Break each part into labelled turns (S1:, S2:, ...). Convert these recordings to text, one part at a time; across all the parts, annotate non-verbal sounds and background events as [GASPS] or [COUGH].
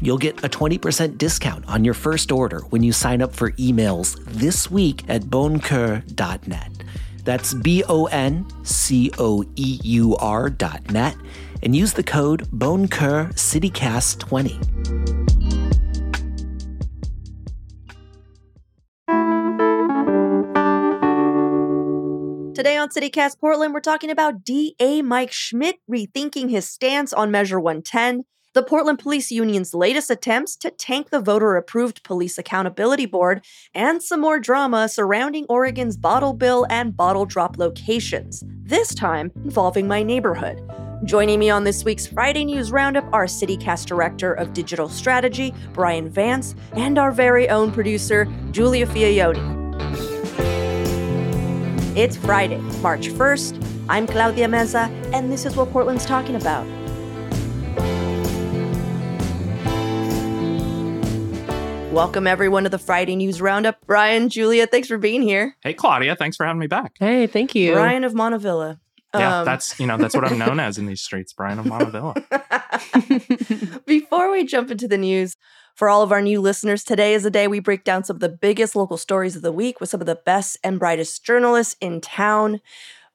S1: You'll get a 20% discount on your first order when you sign up for emails this week at boncoeur.net. That's B O N C O E U R dot net and use the code BONCOEUR CityCast20.
S2: Today on CityCast Portland, we're talking about DA Mike Schmidt rethinking his stance on Measure 110 the Portland Police Union's latest attempts to tank the voter approved Police Accountability Board, and some more drama surrounding Oregon's bottle bill and bottle drop locations, this time involving my neighborhood. Joining me on this week's Friday News Roundup are CityCast Director of Digital Strategy, Bryan Vance, and our very own producer, Giulia Fiaoni. It's Friday, March 1st. I'm Claudia Meza, and this is what Portland's talking about. Welcome everyone to the Friday News Roundup. Bryan, Giulia, thanks for being here.
S3: Hey, Claudia, thanks for having me back.
S4: Hey, thank you.
S2: Bryan of Montavilla.
S3: Yeah, um, that's you know that's what I'm known as in these streets, Bryan of Montavilla. [LAUGHS]
S2: Before we jump into the news, for all of our new listeners, today is the day we break down some of the biggest local stories of the week with some of the best and brightest journalists in town.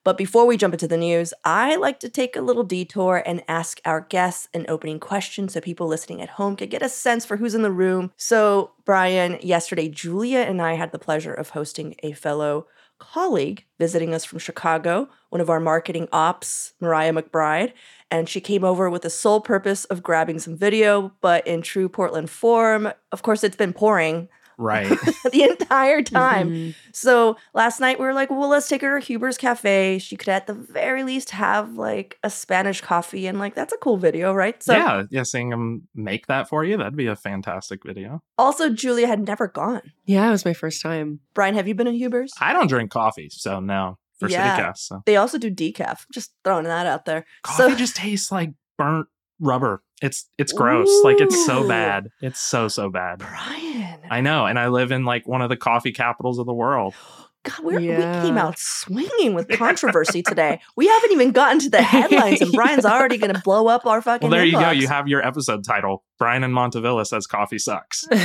S2: But before we jump into the news, I like to take a little detour and ask our guests an opening question so people listening at home can get a sense for who's in the room. So, Bryan, yesterday, Giulia and I had the pleasure of hosting a fellow colleague visiting us from Chicago, one of our marketing ops, Mariah McBride, and she came over with the sole purpose of grabbing some video, but in true Portland form, of course, it's been pouring
S3: Right. [LAUGHS]
S2: the entire time. Mm-hmm. So last night we were like, well, let's take her to Huber's Cafe. She could at the very least have like a Spanish coffee and like that's a cool video, right?
S3: So Yeah, yeah, seeing them make that for you, that'd be a fantastic video.
S2: Also, Giulia had never gone.
S4: Yeah, it was my first time.
S2: Bryan, have you been to Huber's?
S3: I don't drink coffee, so no. For yeah. CityCast. So.
S2: They also do decaf. Just throwing that out there.
S3: Coffee so, just tastes like burnt rubber. It's it's gross. Ooh. Like it's so bad. It's so so bad.
S2: Bryan.
S3: I know, and I live in like one of the coffee capitals of the world. [GASPS]
S2: God, yeah. we came out swinging with controversy today. [LAUGHS] We haven't even gotten to the [LAUGHS] headlines, and Bryan's already going to blow up our fucking.
S3: Well, there
S2: inbox.
S3: you go. You have your episode title. Bryan and Montavilla says coffee sucks. [LAUGHS] Bryan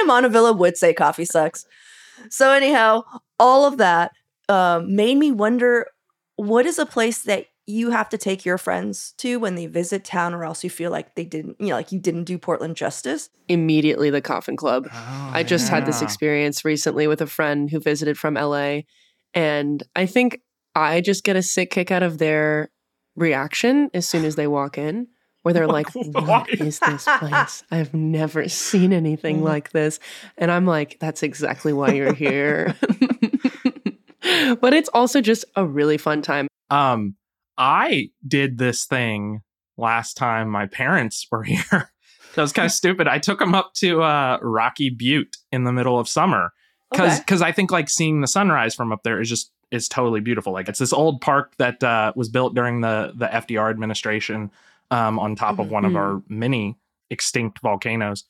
S2: and Montavilla would say coffee sucks. So anyhow, all of that um, made me wonder: what is a place that you have to take your friends to when they visit town or else you feel like they didn't you know like you didn't do portland justice.
S4: Immediately the coffin club. Oh, i just yeah. had this experience recently with a friend who visited from la and i think i just get a sick kick out of their reaction as soon as they walk in where they're like [LAUGHS] what is this place? I've never seen anything mm. like this. And i'm like that's exactly why you're here. [LAUGHS] But it's also just a really fun time.
S3: Um I did this thing last time my parents were [LAUGHS] here. that was kind of stupid. I took them up to uh, Rocky Butte in the middle of summer because because okay. I think like seeing the sunrise from up there is just is totally beautiful. Like it's this old park that uh, was built during the the FDR administration um, on top of one of our mm-hmm. many extinct volcanoes.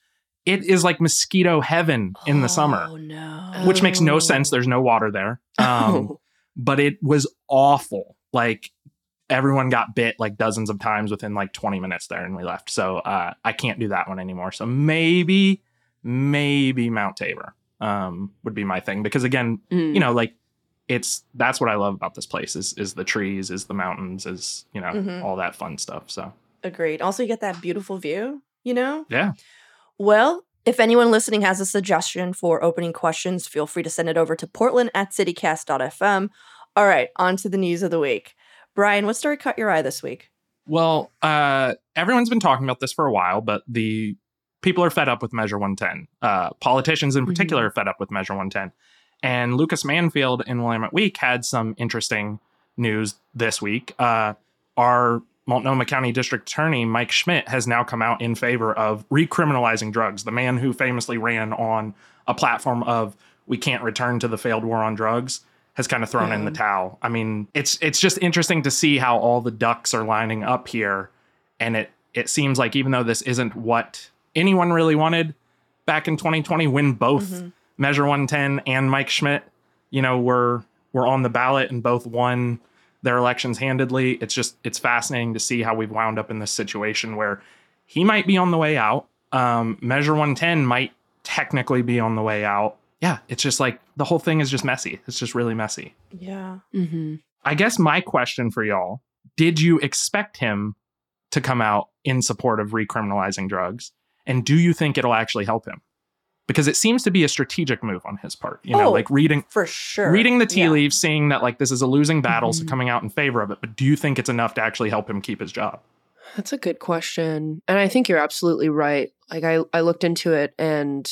S3: It is like mosquito heaven in the summer,
S2: oh, no.
S3: which makes no sense. There's no water there, [LAUGHS] um, oh. but it was awful. Like everyone got bit like dozens of times within like 20 minutes there and we left. So uh, I can't do that one anymore. So maybe, maybe Mount Tabor um, would be my thing because again, mm. you know, like it's that's what I love about this place is is the trees, is the mountains, is you know mm-hmm. all that fun stuff. So
S2: agreed. Also, you get that beautiful view. You know.
S3: Yeah.
S2: Well, if anyone listening has a suggestion for opening questions, feel free to send it over to portland at citycast.fm. All right, on to the news of the week. Bryan, what story caught your eye this week?
S3: Well, uh, everyone's been talking about this for a while, but the people are fed up with Measure 110. Uh, politicians in mm-hmm. particular mm-hmm. are fed up with Measure 110. And Lucas Manfield in Willamette Week had some interesting news this week. Uh, our Multnomah County District Attorney Mike Schmidt has now come out in favor of recriminalizing drugs. The man who famously ran on a platform of we can't return to the failed war on drugs has kind of thrown yeah. in the towel. I mean, it's it's just interesting to see how all the ducks are lining up here and it it seems like even though this isn't what anyone really wanted back in 2020 when both mm-hmm. Measure 110 and Mike Schmidt, you know, were were on the ballot and both won their elections handedly. It's just it's fascinating to see how we've wound up in this situation where he might be on the way out. Um, Measure 110 might technically be on the way out. Yeah, it's just like the whole thing is just messy. It's just really messy.
S2: Yeah.
S4: Mm-hmm.
S3: I guess my question for y'all did you expect him to come out in support of recriminalizing drugs? And do you think it'll actually help him? Because it seems to be a strategic move on his part. You know,
S2: oh,
S3: like reading
S2: for sure,
S3: reading the tea yeah. leaves, seeing that like this is a losing battle, mm-hmm. so coming out in favor of it. But do you think it's enough to actually help him keep his job?
S4: That's a good question. And I think you're absolutely right. Like I, I looked into it and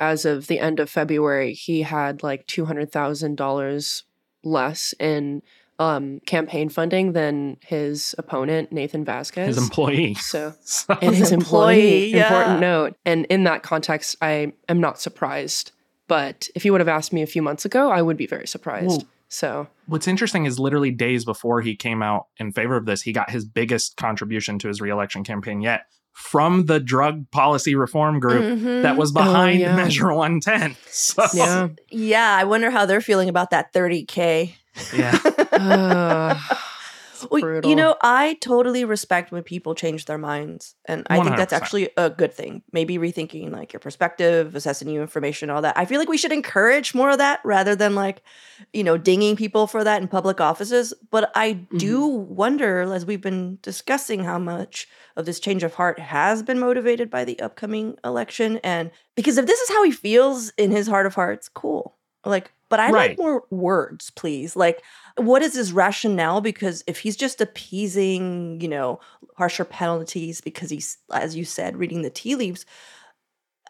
S4: as of the end of February, he had like two hundred thousand dollars less in um, campaign funding than his opponent Nathan Vasquez, [LAUGHS]
S3: his employee.
S4: So, and his employee, yeah. important note. And in that context, I am not surprised. But if you would have asked me a few months ago, I would be very surprised. Well, so,
S3: what's interesting is literally days before he came out in favor of this, he got his biggest contribution to his reelection campaign yet from the drug policy reform group mm-hmm. that was behind oh, yeah. Measure 110. [LAUGHS] So.
S2: Yeah. Yeah. I wonder how they're feeling about that 30K.
S3: Yeah. [LAUGHS] uh,
S2: well, you know, I totally respect when people change their minds. And I 100%. think that's actually a good thing. Maybe rethinking like your perspective, assessing new information, all that. I feel like we should encourage more of that rather than like, you know, dinging people for that in public offices. But I mm-hmm. do wonder, as we've been discussing, how much of this change of heart has been motivated by the upcoming election. And because if this is how he feels in his heart of hearts, cool. Like, but I right. like more words, please. Like, what is his rationale? Because if he's just appeasing, you know, harsher penalties because he's, as you said, reading the tea leaves,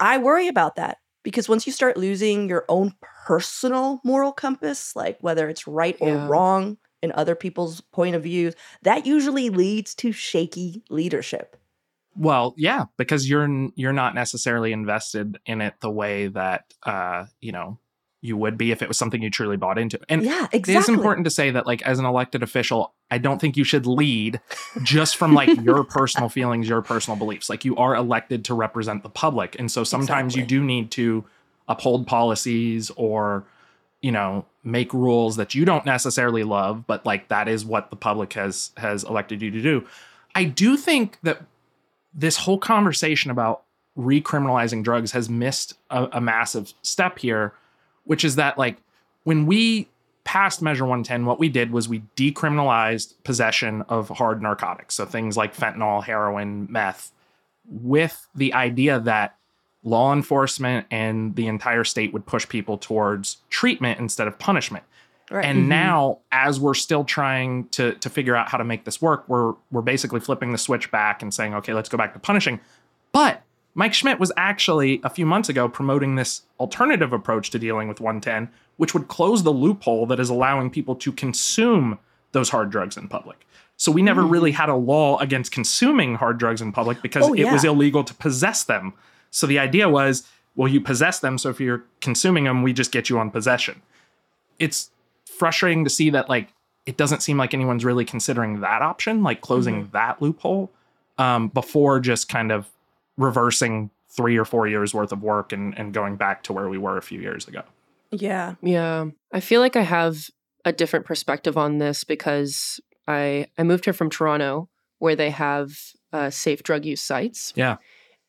S2: I worry about that. Because once you start losing your own personal moral compass, like whether it's right or yeah. wrong in other people's point of views, that usually leads to shaky leadership.
S3: Well, yeah, because you're you're not necessarily invested in it the way that uh, you know you would be if it was something you truly bought into. And
S2: yeah, exactly.
S3: It is important to say that, like, as an elected official, I don't think you should lead just from like your [LAUGHS] personal feelings, your personal beliefs. Like, you are elected to represent the public, and so sometimes exactly. you do need to uphold policies or, you know, make rules that you don't necessarily love, but like that is what the public has has elected you to do. I do think that this whole conversation about recriminalizing drugs has missed a, a massive step here which is that like when we passed Measure 110, what we did was we decriminalized possession of hard narcotics. So things like fentanyl, heroin, meth, with the idea that law enforcement and the entire state would push people towards treatment instead of punishment. Right. And mm-hmm. now, as we're still trying to to figure out how to make this work, we're we're basically flipping the switch back and saying, okay, let's go back to punishing. But Mike Schmidt was actually a few months ago promoting this alternative approach to dealing with 110, which would close the loophole that is allowing people to consume those hard drugs in public. So we never mm. really had a law against consuming hard drugs in public because oh, yeah. it was illegal to possess them. So the idea was, well, you possess them, so if you're consuming them, we just get you on possession. It's frustrating to see that like it doesn't seem like anyone's really considering that option, like closing mm. that loophole, um, before just kind of reversing three or four years worth of work and, and going back to where we were a few years ago.
S2: Yeah.
S4: Yeah. I feel like I have a different perspective on this because I I moved here from Toronto where they have uh, safe drug use sites.
S3: Yeah.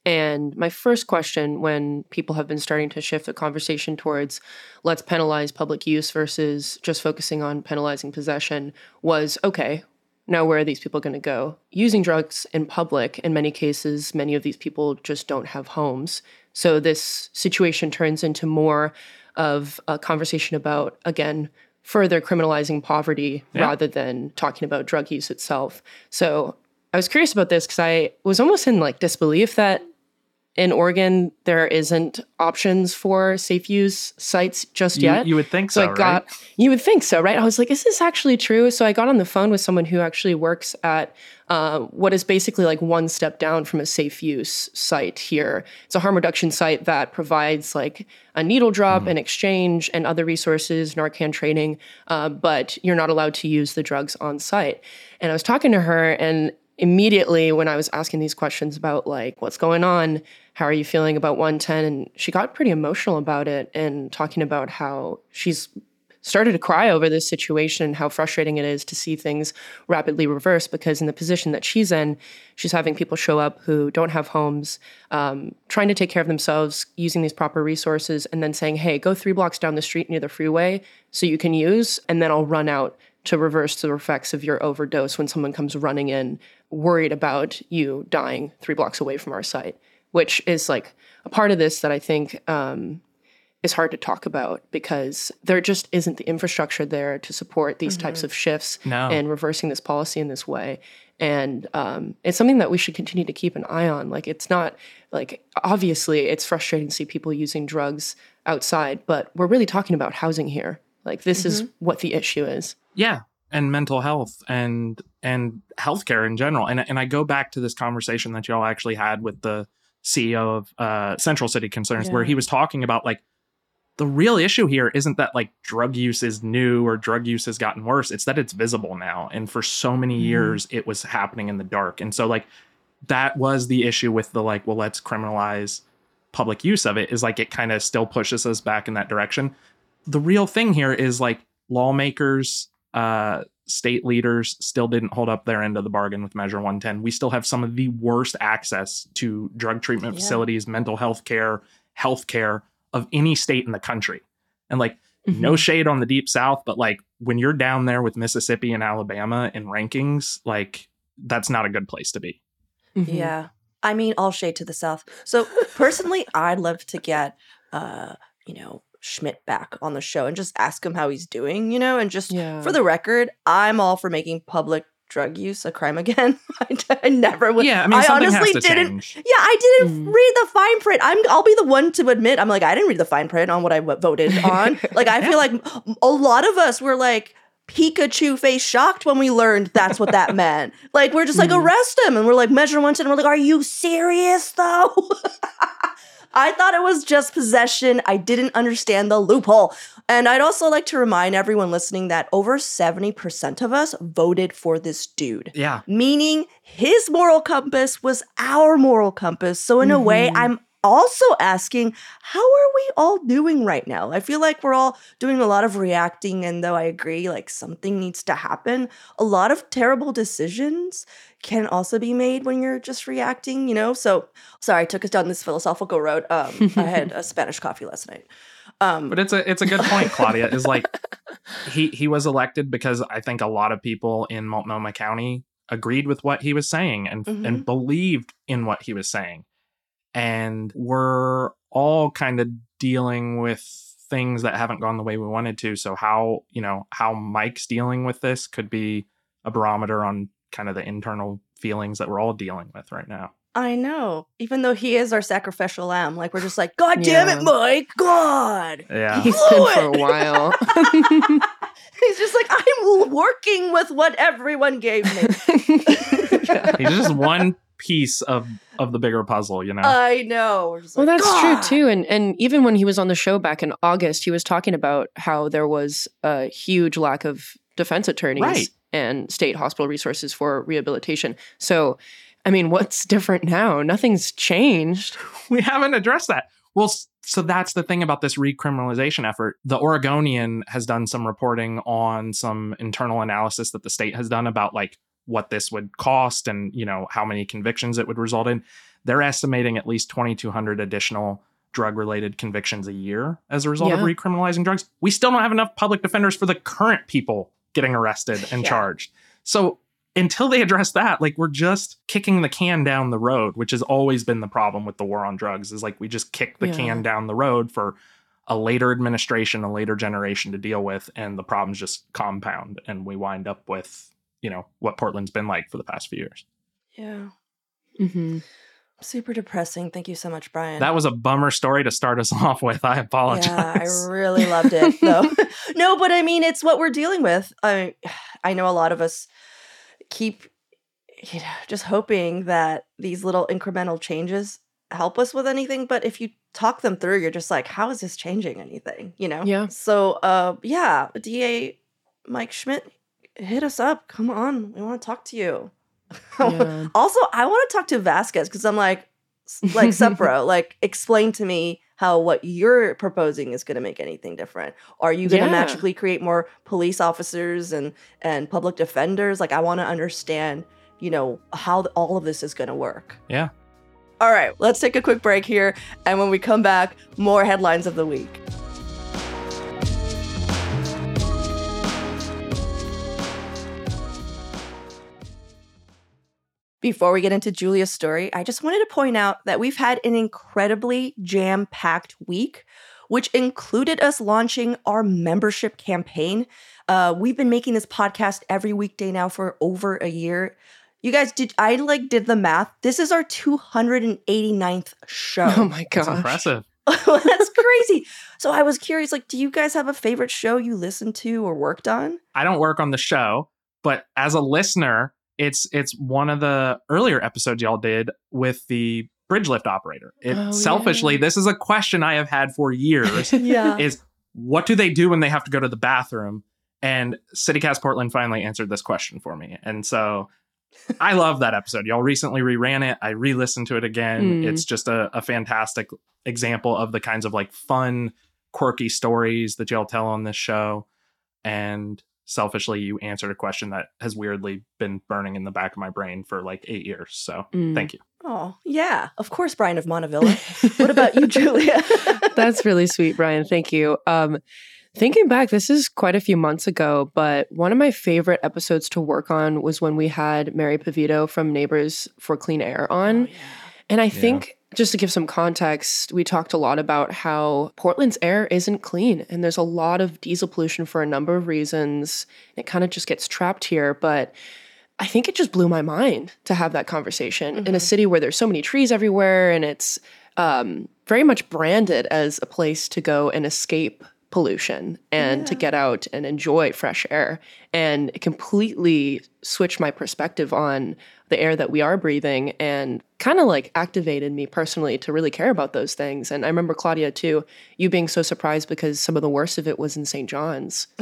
S4: And my first question when people have been starting to shift the conversation towards let's penalize public use versus just focusing on penalizing possession was okay, now, where are these people going to go? Using drugs in public, in many cases, many of these people just don't have homes. So, this situation turns into more of a conversation about, again, further criminalizing poverty yeah. rather than talking about drug use itself. So, I was curious about this because I was almost in like disbelief that in Oregon, there isn't options for safe use sites just yet.
S3: you would think so,
S4: so I got,
S3: right?
S4: you would think so, right? I was like, is this actually true? So I got on the phone with someone who actually works at uh, what is basically like one step down from a safe use site here. It's a harm reduction site that provides like a needle drop,
S3: Mm.
S4: an exchange, and other resources, Narcan training, uh, but you're not allowed to use the drugs on site. And I was talking to her, and immediately when I was asking these questions about like what's going on, how are you feeling about 110, and she got pretty emotional about it and talking about how she's started to cry over this situation and how frustrating it is to see things rapidly reverse because in the position that she's in she's having people show up who don't have homes um, trying to take care of themselves using these proper resources and then saying hey go three blocks down the street near the freeway so you can use and then i'll run out to reverse the effects of your overdose when someone comes running in worried about you dying three blocks away from our site which is like a part of this that i think um, is hard to talk about because there just isn't the infrastructure there to support these types of shifts
S3: No.
S4: and reversing this policy in this way. And um, it's something that we should continue to keep an eye on. Like, it's not like obviously it's frustrating to see people using drugs outside, but we're really talking about housing here. Like, this is what the issue is.
S3: Yeah, and mental health and and healthcare in general. And and I go back to this conversation that y'all actually had with the CEO of uh, Central City Concerns, where he was talking about like the real issue here isn't that like drug use is new or drug use has gotten worse. It's that it's visible now, and for so many years it was happening in the dark. And so like that was the issue with the like, well, let's criminalize public use of it. Is like it kind of still pushes us back in that direction the real thing here is like lawmakers, uh, state leaders still didn't hold up their end of the bargain with Measure 110. We still have some of the worst access to drug treatment
S2: Yeah.
S3: facilities, mental health care, health care of any state in the country. And like,
S4: Mm-hmm.
S3: no shade on the deep south, but like when you're down there with Mississippi and Alabama in rankings, like that's not a good place to be.
S4: Mhm.
S2: Yeah. I mean, all shade to the South. So personally, I'd love to get, uh, you know, Schmidt back on the show and just ask him how he's doing, you know, and just
S4: Yeah.
S2: for the record, I'm all for making public drug use a crime again. [LAUGHS] I never would.
S3: Yeah, I mean,
S2: I honestly didn't.
S3: change.
S2: Yeah, I didn't
S4: Mm.
S2: read the fine print. I'm. I'll be the one to admit. I'm like, I didn't read the fine print on what I w- voted [LAUGHS] on. like, I feel like a lot of us were like Pikachu face shocked when we learned that's what that meant. Like, we're just like,
S4: Mhm.
S2: arrest him, and we're like, measure one ten. We're like, are you serious though? [LAUGHS] I thought it was just possession. I didn't understand the loophole. And I'd also like to remind everyone listening that over 70% of us voted for this dude
S3: Yeah.
S2: meaning his moral compass was our moral compass. So, in a way,
S4: Mhm.
S2: I'm also asking, how are we all doing right now? I feel like we're all doing a lot of reacting, and though I agree, like something needs to happen, a lot of terrible decisions can also be made when you're just reacting, you know? So, sorry, I took us down this philosophical road. Um, I had a [LAUGHS] Spanish coffee last night. Um,
S3: But it's a it's a good point, Claudia. Is like [LAUGHS] he he was elected because I think a lot of people in Multnomah County agreed with what he was saying and
S2: Mhm.
S3: and believed in what he was saying, and we're all kind of dealing with things that haven't gone the way we wanted to. So how you know how Mike's dealing with this could be a barometer on kind of the internal feelings that we're all dealing with right now.
S2: I know. Even though he is our sacrificial lamb, like we're just like, God damn
S4: Yeah.
S2: it, Mike! God!
S3: Yeah.
S4: He's
S2: blew
S4: been for a while. [LAUGHS] [LAUGHS]
S2: He's just like, I'm working with what everyone gave me. [LAUGHS]
S4: Yeah.
S3: He's just one piece of of the bigger puzzle, you know.
S2: I know. We're
S4: Well,
S2: like,
S4: that's
S2: "God."
S4: true too. And and even when he was on the show back in August, he was talking about how there was a huge lack of defense attorneys
S3: Right.
S4: and state hospital resources for rehabilitation. So, I mean, what's [LAUGHS] different now? Nothing's changed. [LAUGHS]
S3: we haven't addressed that. Well, so that's the thing about this recriminalization effort. The Oregonian has done some reporting on some internal analysis that the state has done about like what this would cost and, you know, how many convictions it would result in. They're estimating at least 2200 additional drug related convictions a year as a result of recriminalizing drugs. We still don't have enough public defenders for the current people getting arrested and
S2: Yeah.
S3: charged. So until they address that, like we're just kicking the can down the road, which has always been the problem with the war on drugs is like we just kick the
S4: Yeah.
S3: can down the road for a later administration, a later generation to deal with, and the problems just compound and we wind up with, you know, what Portland's been like for the past few years.
S2: Yeah.
S4: Mm-hmm.
S2: Super depressing. Thank you so much, Bryan.
S3: That was a bummer story to start us [LAUGHS] off with. I apologize.
S2: Yeah, I really loved it [LAUGHS] though. [LAUGHS] no, but I mean, it's what we're dealing with. I, I know a lot of us keep, you know, just hoping that these little incremental changes help us with anything. But if you talk them through, you're just like, how is this changing anything? You know?
S4: Yeah.
S2: So, uh, yeah, DA Mike Schmidt, hit us up. Come on, we want to talk to you. [LAUGHS]
S4: Yeah.
S2: also, I want to talk to Vasquez because I'm like, like [LAUGHS] Sepro, like explain to me how what you're proposing is going to make anything different. Are you going to
S4: Yeah.
S2: magically create more police officers and and public defenders? Like, I want to understand, you know, how th- all of this is going to work.
S3: Yeah.
S2: All right, let's take a quick break here, and when we come back, more headlines of the week. Before we get into Julia's story, I just wanted to point out that we've had an incredibly jam packed week, which included us launching our membership campaign. Uh, we've been making this podcast every weekday now for over a year. You guys, did I like did the math? This is our 289th show.
S4: Oh my
S3: That's impressive. [LAUGHS]
S2: That's crazy. So I was curious, like, do you guys have a favorite show you listen to or worked on?
S3: I don't work on the show, but as a listener, it's it's one of the earlier episodes y'all did with the bridge lift operator. It
S4: Oh,
S3: selfishly,
S4: yeah.
S3: this is a question I have had for years. [LAUGHS]
S2: Yeah.
S3: is what do they do when they have to go to the bathroom? And CityCast Portland finally answered this question for me. And so I [LAUGHS] love that episode. Y'all recently reran it. I re-listened to it again.
S4: Mm.
S3: It's just a, a fantastic example of the kinds of like fun, quirky stories that y'all tell on this show. And selfishly, you answered a question that has weirdly been burning in the back of my brain for like eight years. So
S4: Mm.
S3: thank you.
S2: Oh, yeah. Of course, Bryan of Montavilla. what about you, [LAUGHS] Giulia? [LAUGHS]
S4: That's really sweet, Bryan. Thank you. Um, thinking back, this is quite a few months ago, but one of my favorite episodes to work on was when we had Mary Peveto from Neighbors for Clean Air on. And I think just to give some context, we talked a lot about how Portland's air isn't clean and there's a lot of diesel pollution for a number of reasons. It kind of just gets trapped here, but I think it just blew my mind to have that conversation in a
S2: Mhm.
S4: city where there's so many trees everywhere and it's um, very much branded as a place to go and escape pollution and to get out and enjoy fresh air. And completely switched my perspective on the air that we are breathing and kind of like activated me personally to really care about those things. And I remember, Claudia, too, you being so surprised because some of the worst of it was in St. Johns. [SIGHS]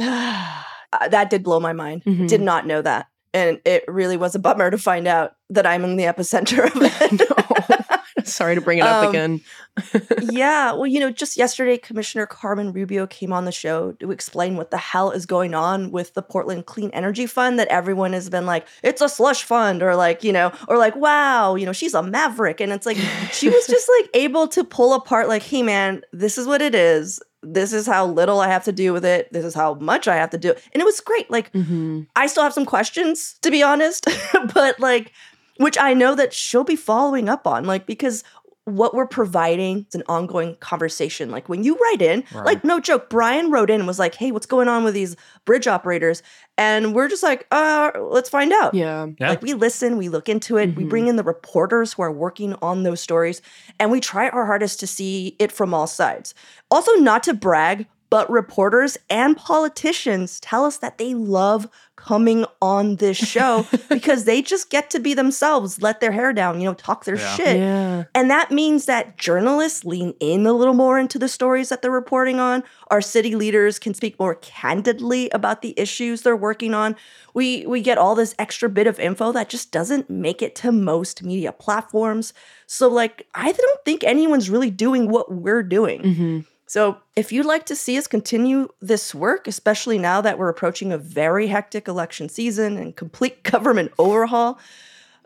S2: Uh, that did blow my mind.
S4: Mhm.
S2: Did not know that. And it really was a bummer to find out that I'm in the epicenter of [LAUGHS] it. [LAUGHS] [LAUGHS]
S4: Sorry to bring it up
S2: Um,
S4: again. [LAUGHS]
S2: yeah. Well, you know, just yesterday, Commissioner Carmen Rubio came on the show to explain what the hell is going on with the Portland Clean Energy Fund that everyone has been like, it's a slush fund, or like, you know, or like, wow, you know, she's a maverick. And it's like, she was just like [LAUGHS] able to pull apart, like, hey, man, this is what it is. This is how little I have to do with it. This is how much I have to do. And it was great. Like,
S4: Mhm.
S2: I still have some questions, to be honest, but like, which I know that she'll be following up on, like, because what we're providing is an ongoing conversation. Like, when you write in,
S3: Right.
S2: like, no joke, Bryan wrote in and was like, hey, what's going on with these bridge operators? And we're just like, uh, let's find out.
S4: Yeah.
S3: Yeah.
S2: Like, we listen, we look into it, we
S4: Mhm.
S2: bring in the reporters who are working on those stories, and we try our hardest to see it from all sides. Also, not to brag, but reporters and politicians tell us that they love coming on this show [LAUGHS] because they just get to be themselves, let their hair down, you know, talk their
S3: Yeah.
S2: shit.
S4: Yeah.
S2: And that means that journalists lean in a little more into the stories that they're reporting on. Our city leaders can speak more candidly about the issues they're working on. We we get all this extra bit of info that just doesn't make it to most media platforms. So like I don't think anyone's really doing what we're doing.
S4: hmm
S2: So, if you'd like to see us continue this work, especially now that we're approaching a very hectic election season and complete [LAUGHS] government overhaul,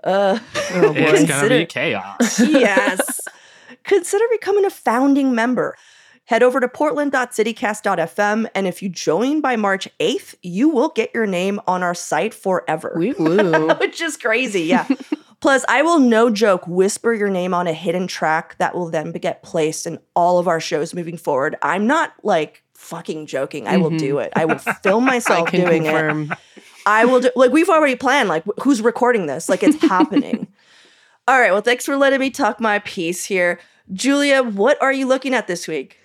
S2: uh,
S4: Oh.
S3: It's gonna be chaos. [LAUGHS]
S2: yes. Consider becoming a founding member. Head over to portland.citycast.fm, and if you join by March 8th, you will get your name on our site forever. [LAUGHS] Which is crazy, yeah. Plus, I will no joke whisper your name on a hidden track that will then get placed in all of our shows moving forward. I'm not like fucking joking. I will
S4: Mhm.
S2: do it. I will film [LAUGHS] myself doing it. I will do like we've already planned like who's recording this? Like it's happening. [LAUGHS] All right. Well, thanks for letting me talk my piece here. Giulia, what are you looking at this week?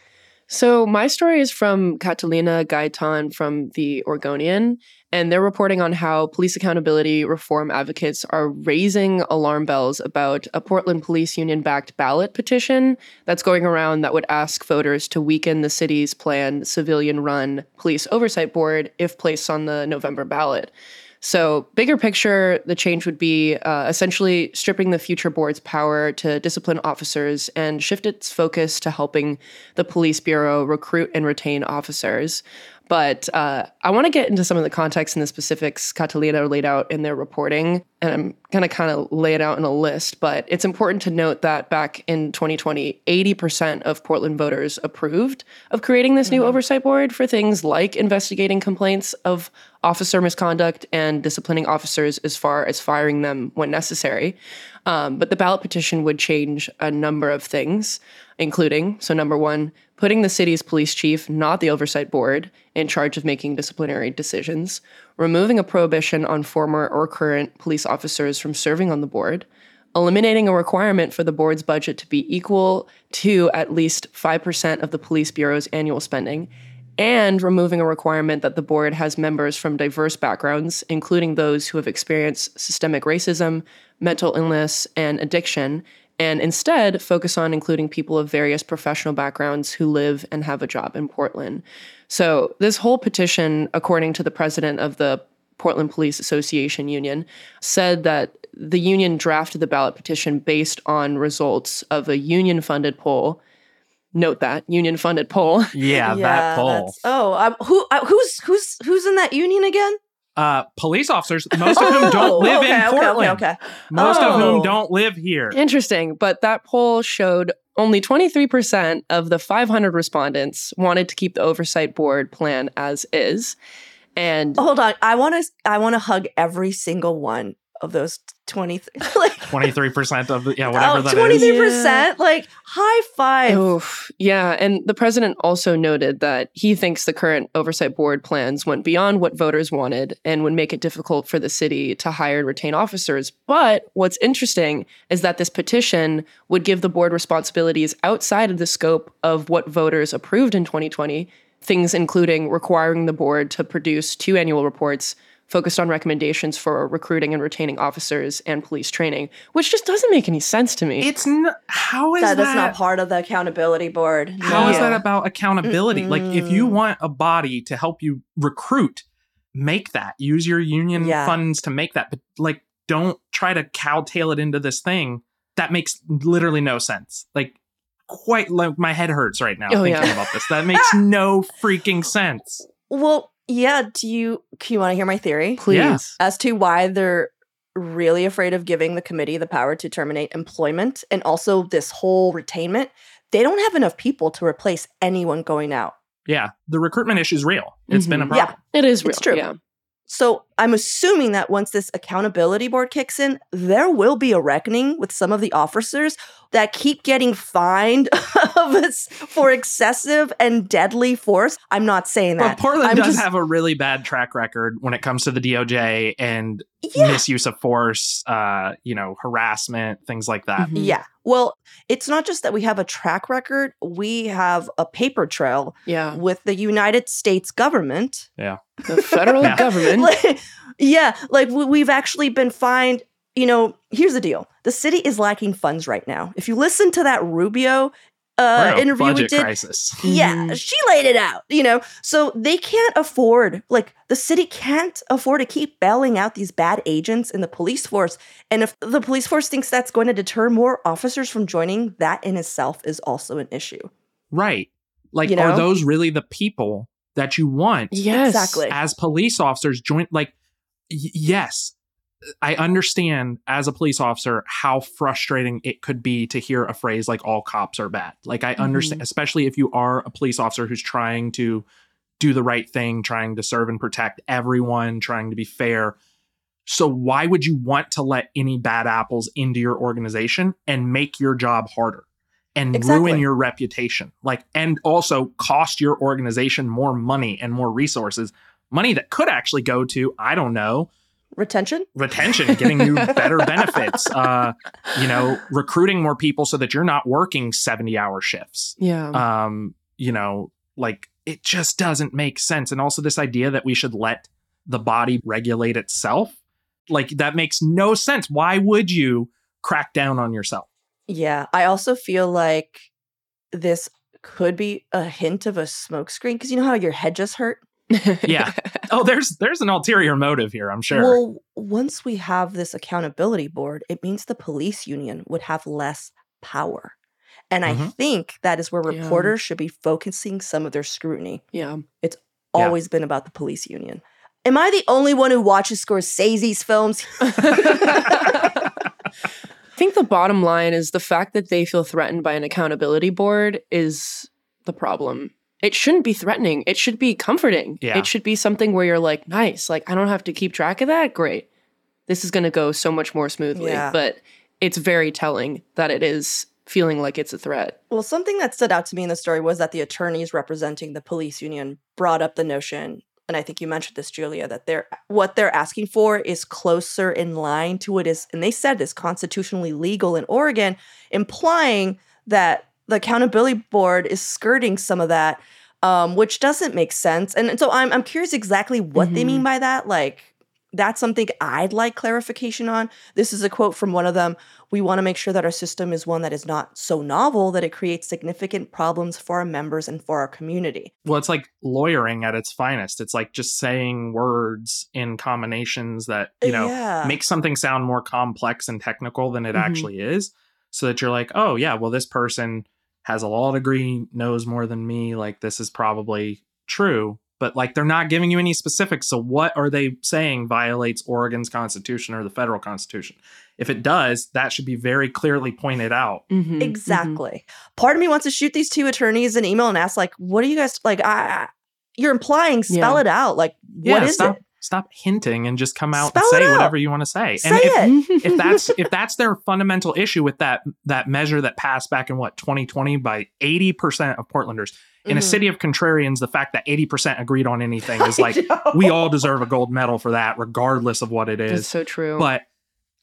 S4: So, my story is from Catalina Gaitan from the Oregonian, and they're reporting on how police accountability reform advocates are raising alarm bells about a Portland Police Union backed ballot petition that's going around that would ask voters to weaken the city's planned civilian run police oversight board if placed on the November ballot. So, bigger picture, the change would be uh, essentially stripping the future board's power to discipline officers and shift its focus to helping the police bureau recruit and retain officers. But uh, I want to get into some of the context and the specifics Catalina laid out in their reporting, and I'm going to kind of lay it out in a list. But it's important to note that back in 2020, 80% of Portland voters approved of creating this mm-hmm. new oversight board for things like investigating complaints of officer misconduct and disciplining officers as far as firing them when necessary. Um, but the ballot petition would change a number of things, including so, number one, putting the city's police chief, not the oversight board, in charge of making disciplinary decisions, removing a prohibition on former or current police officers from serving on the board, eliminating a requirement for the board's budget to be equal to at least 5% of the police bureau's annual spending, and removing a requirement that the board has members from diverse backgrounds, including those who have experienced systemic racism, mental illness, and addiction, and instead focus on including people of various professional backgrounds who live and have a job in Portland. So, this whole petition, according to the president of the Portland Police Association Union, said that the union drafted the ballot petition based on results of a union funded poll. Note that union funded poll.
S3: Yeah, yeah that poll.
S2: Oh, um, who uh, who's who's who's in that union again?
S3: Uh, police officers, most of whom don't oh, live okay, in Portland. Okay, okay, most oh. of whom oh. don't live here.
S4: Interesting. But that poll showed only 23% of the 500 respondents wanted to keep the oversight board plan as is. And
S2: hold on, I want to I want to hug every single one of those 20 [LAUGHS] like
S3: 23% of the yeah whatever oh, that
S2: 23%, is. yeah. like high five Oof.
S4: yeah and the president also noted that he thinks the current oversight board plans went beyond what voters wanted and would make it difficult for the city to hire and retain officers but what's interesting is that this petition would give the board responsibilities outside of the scope of what voters approved in 2020 things including requiring the board to produce two annual reports focused on recommendations for recruiting and retaining officers and police training, which just doesn't make any sense to me.
S3: It's n- how is that,
S2: that? That's not part of the accountability board.
S3: How no. is that about accountability? Mm-mm. Like, if you want a body to help you recruit, make that. Use your union yeah. funds to make that. But like, don't try to cowtail it into this thing that makes literally no sense. Like, quite like my head hurts right now oh, thinking yeah. about this. That makes [LAUGHS] no freaking sense.
S2: Well, yeah. Do you, do you want to hear my theory?
S4: Please. Yeah.
S2: As to why they're really afraid of giving the committee the power to terminate employment and also this whole retainment. They don't have enough people to replace anyone going out.
S3: Yeah. The recruitment issue is real. It's mm-hmm. been a mm-hmm. problem.
S4: Yeah, it is real.
S2: It's true.
S4: Yeah.
S2: So I'm assuming that once this accountability board kicks in, there will be a reckoning with some of the officers that keep getting fined [LAUGHS] for excessive and deadly force. I'm not saying that.
S3: But Portland
S2: I'm
S3: does
S2: just,
S3: have a really bad track record when it comes to the DOJ and yeah. misuse of force, uh, you know, harassment, things like that.
S2: Mm-hmm. Yeah. Well, it's not just that we have a track record, we have a paper trail
S4: yeah.
S2: with the United States government.
S3: Yeah.
S4: The federal [LAUGHS] yeah. government. [LAUGHS]
S2: like, yeah. Like we've actually been fined. You know, here's the deal the city is lacking funds right now. If you listen to that Rubio uh, interview
S3: we
S2: did.
S3: Crisis.
S2: Yeah, mm-hmm. she laid it out, you know. So they can't afford, like, the city can't afford to keep bailing out these bad agents in the police force. And if the police force thinks that's going to deter more officers from joining, that in itself is also an issue.
S3: Right. Like, you know? are those really the people that you want?
S2: Yes. Exactly.
S3: As police officers join, like, y- yes, I understand as a police officer how frustrating it could be to hear a phrase like all cops are bad. Like I understand, mm-hmm. especially if you are a police officer who's trying to do the right thing, trying to serve and protect everyone, trying to be fair. So why would you want to let any bad apples into your organization and make your job harder and exactly. ruin your reputation? Like and also cost your organization more money and more resources, money that could actually go to, I don't know,
S2: Retention?
S3: Retention, getting you [LAUGHS] better benefits, uh, you know, recruiting more people so that you're not working 70 hour shifts.
S4: Yeah.
S3: Um, you know, like it just doesn't make sense. And also this idea that we should let the body regulate itself, like that makes no sense. Why would you crack down on yourself?
S2: Yeah. I also feel like this could be a hint of a smokescreen because you know how your head just hurt?
S3: Yeah. [LAUGHS] Oh, there's there's an ulterior motive here, I'm sure.
S2: Well, once we have this accountability board, it means the police union would have less power. And I
S3: Mhm.
S2: think that is where
S4: Yeah.
S2: reporters should be focusing some of their scrutiny.
S4: yeah.
S3: It's
S2: Always been about the police union. Am I the only one who watches Scorsese's films? [LAUGHS] [LAUGHS]
S4: I think the bottom line is the fact that they feel threatened by an accountability board is the problem. It shouldn't be threatening. It should be comforting.
S3: Yeah.
S4: It should be something where you're like, nice, like I don't have to keep track of that. Great. This is going to go so much more smoothly.
S2: Yeah.
S4: But it's very telling that it is feeling like it's a threat.
S2: Well, something that stood out to me in the story was that the attorneys representing the police union brought up the notion, and I think you mentioned this, Giulia, that they're what they're asking for is closer in line to what is, and they said this constitutionally legal in Oregon, implying that the accountability board is skirting some of that, um, which doesn't make sense. And, and so I'm I'm curious exactly what they
S4: Mhm.
S2: mean by that. Like that's something I'd like clarification on. This is a quote from one of them. We want to make sure that our system is one that is not so novel that it creates significant problems for our members and for our community.
S3: well, it's like lawyering at its finest. It's like just saying words in combinations that, you know,
S2: yeah.
S3: make something sound more complex and technical than it
S4: Mhm.
S3: actually is so that you're like oh yeah well this person has a law degree knows more than me like this is probably true but like they're not giving you any specifics so what are they saying violates oregon's constitution or the federal constitution if it does that should be very clearly pointed out
S4: Mhm, mhm.
S2: Exactly. Part of me wants to shoot these two attorneys an email and ask, like, what are you guys like? I, I- you're implying, spell
S4: Yeah.
S2: it out. Like,
S3: yeah
S2: what is
S3: stop
S2: it?
S3: Stop hinting and just come out
S2: Spell
S3: and say
S2: out.
S3: whatever you want to say
S2: Say
S3: and if,
S2: it.
S3: if [LAUGHS] that's if that's their fundamental issue with that that measure that passed back in what 2020 by 80% of portlanders in a
S2: Mhm.
S3: city of contrarians the fact that 80% agreed on anything [LAUGHS] is like we all deserve a gold medal for that regardless of what it is.
S4: That's so true.
S3: but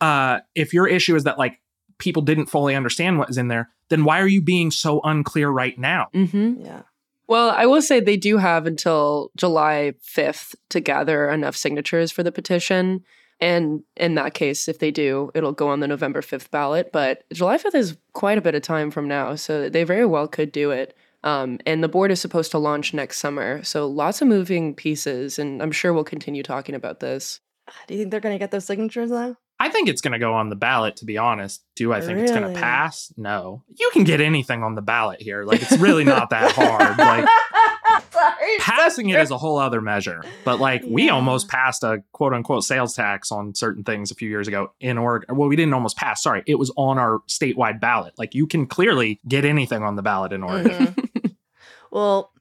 S3: uh if your issue is that like people didn't fully understand what is in there then why are you being so unclear right now
S4: hmm
S2: Yeah.
S4: Well, I will say they do have until July 5th to gather enough signatures for the petition. And in that case, if they do, it'll go on the November 5th ballot. But July 5th is quite a bit of time from now. So they very well could do it. Um, and the board is supposed to launch next summer. So lots of moving pieces. And I'm sure we'll continue talking about this.
S2: Do you think they're going to get those signatures though?
S3: I think it's going to go on the ballot, to be honest. Do I think it's going to pass? No. You can get anything on the ballot here. Like, it's really not that [LAUGHS] hard. Like, [LAUGHS]
S2: Sorry,
S3: passing it
S2: sorry. [LAUGHS]
S3: is a whole other measure. But, like, we almost passed a quote unquote sales tax on certain things a few years ago in Oregon. Well, we didn't almost pass. Sorry. It was on our statewide ballot. Like, you can clearly get anything on the ballot in Oregon.
S2: Mhm. well,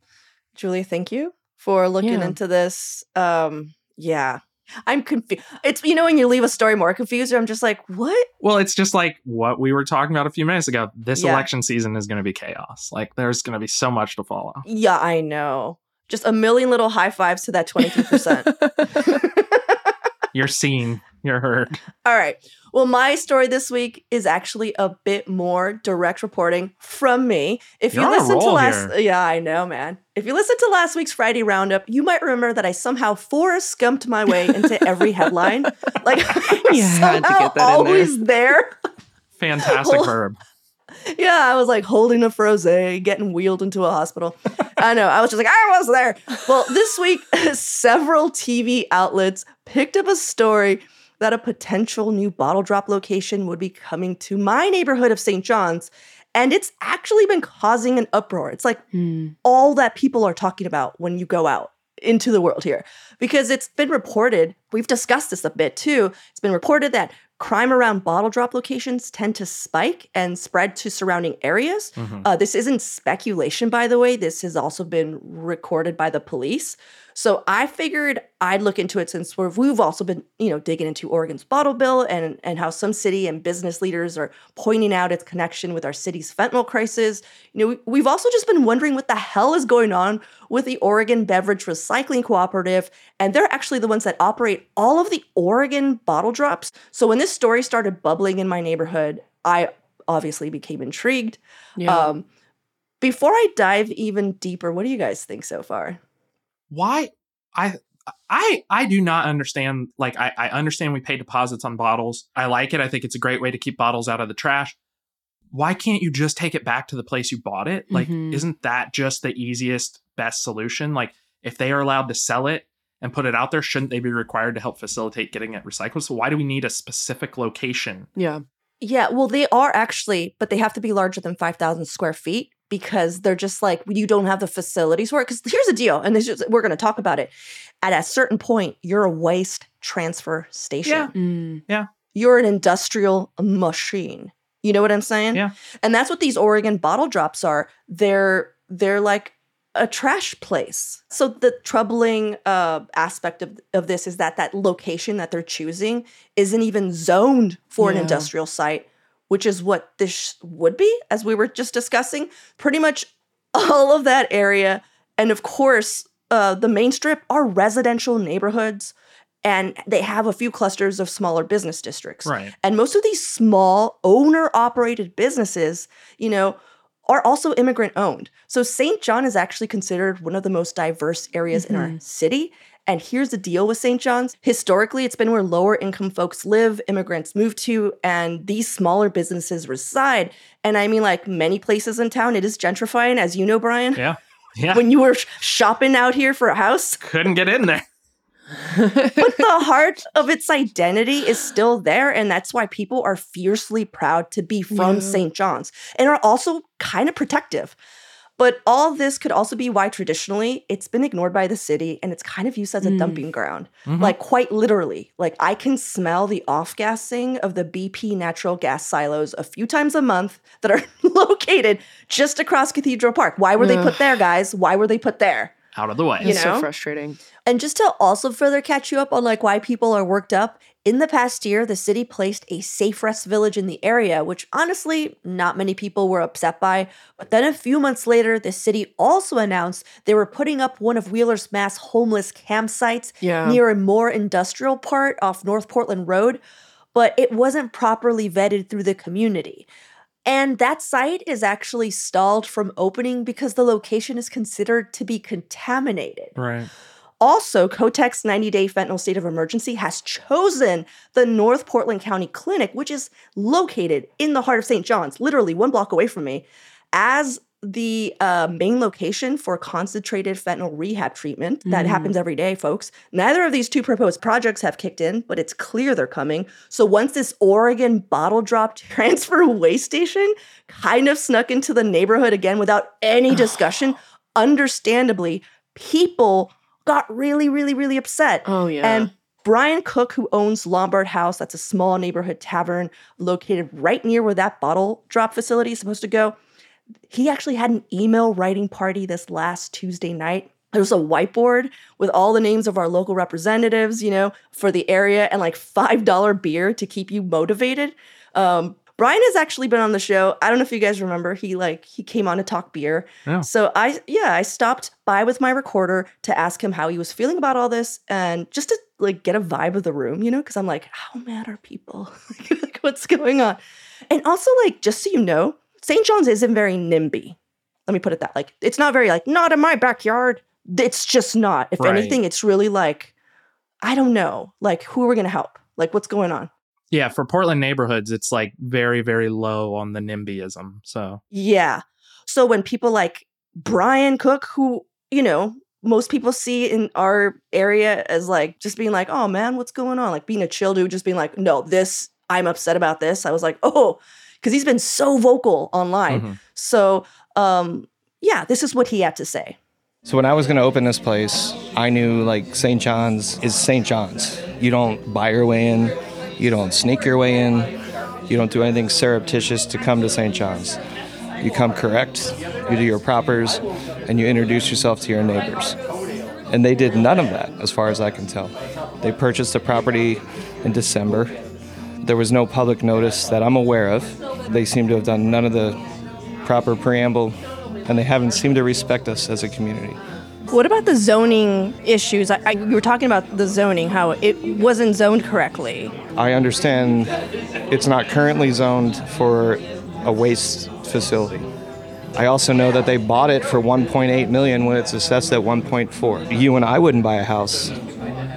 S2: Julie, thank you for looking
S4: Yeah.
S2: into this. Um, yeah. I'm confused. It's you know when you leave a story more confused, I'm just like, what?
S3: Well, it's just like what we were talking about a few minutes ago. This
S2: Yeah.
S3: election season is going to be chaos. Like, there's going to be so much to follow.
S2: Yeah, I know. Just a million little high fives to that 23%. [LAUGHS]
S3: You're seen, you're heard.
S2: All right. Well, my story this week is actually a bit more direct reporting from me. If
S3: You're
S2: you listen to last
S3: here.
S2: Yeah, I know, man. If you listen to last week's Friday roundup, you might remember that I somehow Forrest Gumped my way into [LAUGHS] every headline. Like [LAUGHS]
S4: to
S2: somehow
S4: in there.
S2: always there.
S3: Fantastic
S2: Well,
S3: verb. [LAUGHS]
S2: Yeah, I was like holding a froze, getting wheeled into a hospital. I know. I was just like, I was there. Well, this week, several TV outlets picked up a story that a potential new bottle drop location would be coming to my neighborhood of St. Johns. And it's actually been causing an uproar. It's like
S4: Hmm.
S2: all that people are talking about when you go out into the world here because it's been reported we've discussed this a bit too it's been reported that crime around bottle drop locations tend to spike and spread to surrounding areas
S3: Mhm.
S2: uh, this isn't speculation by the way this has also been recorded by the police So I figured I'd look into it since we've, we've also been, you know, digging into Oregon's bottle bill and, and how some city and business leaders are pointing out its connection with our city's fentanyl crisis. You know, we, we've also just been wondering what the hell is going on with the Oregon Beverage Recycling Cooperative. And they're actually the ones that operate all of the Oregon bottle drops. So when this story started bubbling in my neighborhood, I obviously became intrigued.
S4: Yeah.
S2: Um, before I dive even deeper, what do you guys think so far?
S3: Why? I I I do not understand. Like I, I understand we pay deposits on bottles. I like it. I think it's a great way to keep bottles out of the trash. Why can't you just take it back to the place you bought it? Like,
S4: Mhm.
S3: isn't that just the easiest, best solution? Like, if they are allowed to sell it and put it out there, shouldn't they be required to help facilitate getting it recycled? So why do we need a specific location?
S4: yeah.
S2: Yeah, well, they are actually, but they have to be larger than 5,000 square feet because they're just like, you don't have the facilities for it. Because here's the deal, and this is, we're going to talk about it. At a certain point, you're a waste transfer station.
S3: Yeah.
S4: Mm.
S2: You're an industrial machine. You know what I'm saying?
S3: Yeah.
S2: And that's what these Oregon bottle drops are. They're they're like a trash place. So the troubling uh, aspect of, of this is that that location that they're choosing isn't even zoned for an industrial site, which is what this would be, as we were just discussing. Pretty much all of that area, and of course, uh, the main strip are residential neighborhoods, and they have a few clusters of smaller business districts.
S3: Right.
S2: And most of these small owner operated businesses, you know, are also immigrant owned. So St. John is actually considered one of the most diverse areas in our city. And here's the deal with St. Johns. Historically, it's been where lower income folks live, immigrants move to, and these smaller businesses reside. And I mean, like many places in town, it is gentrifying, as you know, Bryan.
S3: Yeah. Yeah.
S2: When you were sh- shopping out here for a house,
S3: Couldn't get in there. [LAUGHS]
S2: but the heart of its identity is still there and that's why people are fiercely proud to be from
S4: Yeah.
S2: St. Johns and are also kind of protective. But all this could also be why traditionally it's been ignored by the city and it's kind of used as a
S4: Mm.
S2: dumping ground.
S3: Mhm.
S2: Like quite literally. Like I can smell the off-gassing of the BP natural gas silos a few times a month that are [LAUGHS] located just across Cathedral Park. Why were they put there, guys? Why were they put there?
S3: Out of the way.
S2: You
S4: It's so frustrating.
S2: And just to also further catch you up on like why people are worked up, in the past year, the city placed a safe rest village in the area, which honestly, not many people were upset by. But then a few months later, the city also announced they were putting up one of Wheeler's mass homeless campsites
S4: Yeah.
S2: near a more industrial part off North Portland Road, but it wasn't properly vetted through the community. And that site is actually stalled from opening because the location is considered to be contaminated.
S3: Right.
S2: Also, Kotek's 90 day fentanyl state of emergency has chosen the North Portland County Clinic, which is located in the heart of St. Johns, literally one block away from me, as the uh, main location for concentrated fentanyl rehab treatment. That
S4: Mm.
S2: happens every day, folks. Neither of these two proposed projects have kicked in, but it's clear they're coming. So once this Oregon bottle drop [LAUGHS] transfer waste station kind of snuck into the neighborhood again without any discussion, [SIGHS] understandably, people got really, really, really upset.
S4: Oh yeah.
S2: And Brian Cook, who owns Lombard House, that's a small neighborhood tavern located right near where that bottle drop facility is supposed to go, he actually had an email writing party this last Tuesday night. There was a whiteboard with all the names of our local representatives, you know, for the area and like $5 beer to keep you motivated. Um, Brian has actually been on the show. I don't know if you guys remember. He like he came on to talk beer.
S3: Yeah.
S2: So I yeah, I stopped by with my recorder to ask him how he was feeling about all this and just to like get a vibe of the room, you know, because I'm like, how mad are people? [LAUGHS] like what's going on? And also like just so you know, St. Johns isn't very NIMBY. Let me put it that like it's not very like not in my backyard. It's just not. If
S3: Right.
S2: anything, it's really like I don't know. Like who are we gonna help? Like what's going on?
S3: Yeah, for Portland neighborhoods, it's like very, very low on the NIMBYism. So
S2: Yeah. So when people like Brian Cook, who, you know, most people see in our area as like just being like, oh man, what's going on? Like being a chill dude, just being like, no, this, I'm upset about this. I was like, oh, because he's been so vocal online.
S3: mhm.
S2: So, um, yeah, this is what he had to say.
S5: So when I was going to open this place, I knew like St. Johns is St. Johns. You don't buy your way in, you don't sneak your way in, you don't do anything surreptitious to come to St. Johns. You come correct, you do your propers, and you introduce yourself to your neighbors. And they did none of that, as far as I can tell. They purchased the property in December. There was no public notice that I'm aware of. They seem to have done none of the proper preamble, and they haven't seemed to respect us as a community.
S2: What about the zoning issues? I, I, you were talking about the zoning, how it wasn't zoned correctly.
S5: I understand it's not currently zoned for a waste facility. I also know that they bought it for 1.8 million when it's assessed at 1.4. You and I wouldn't buy a house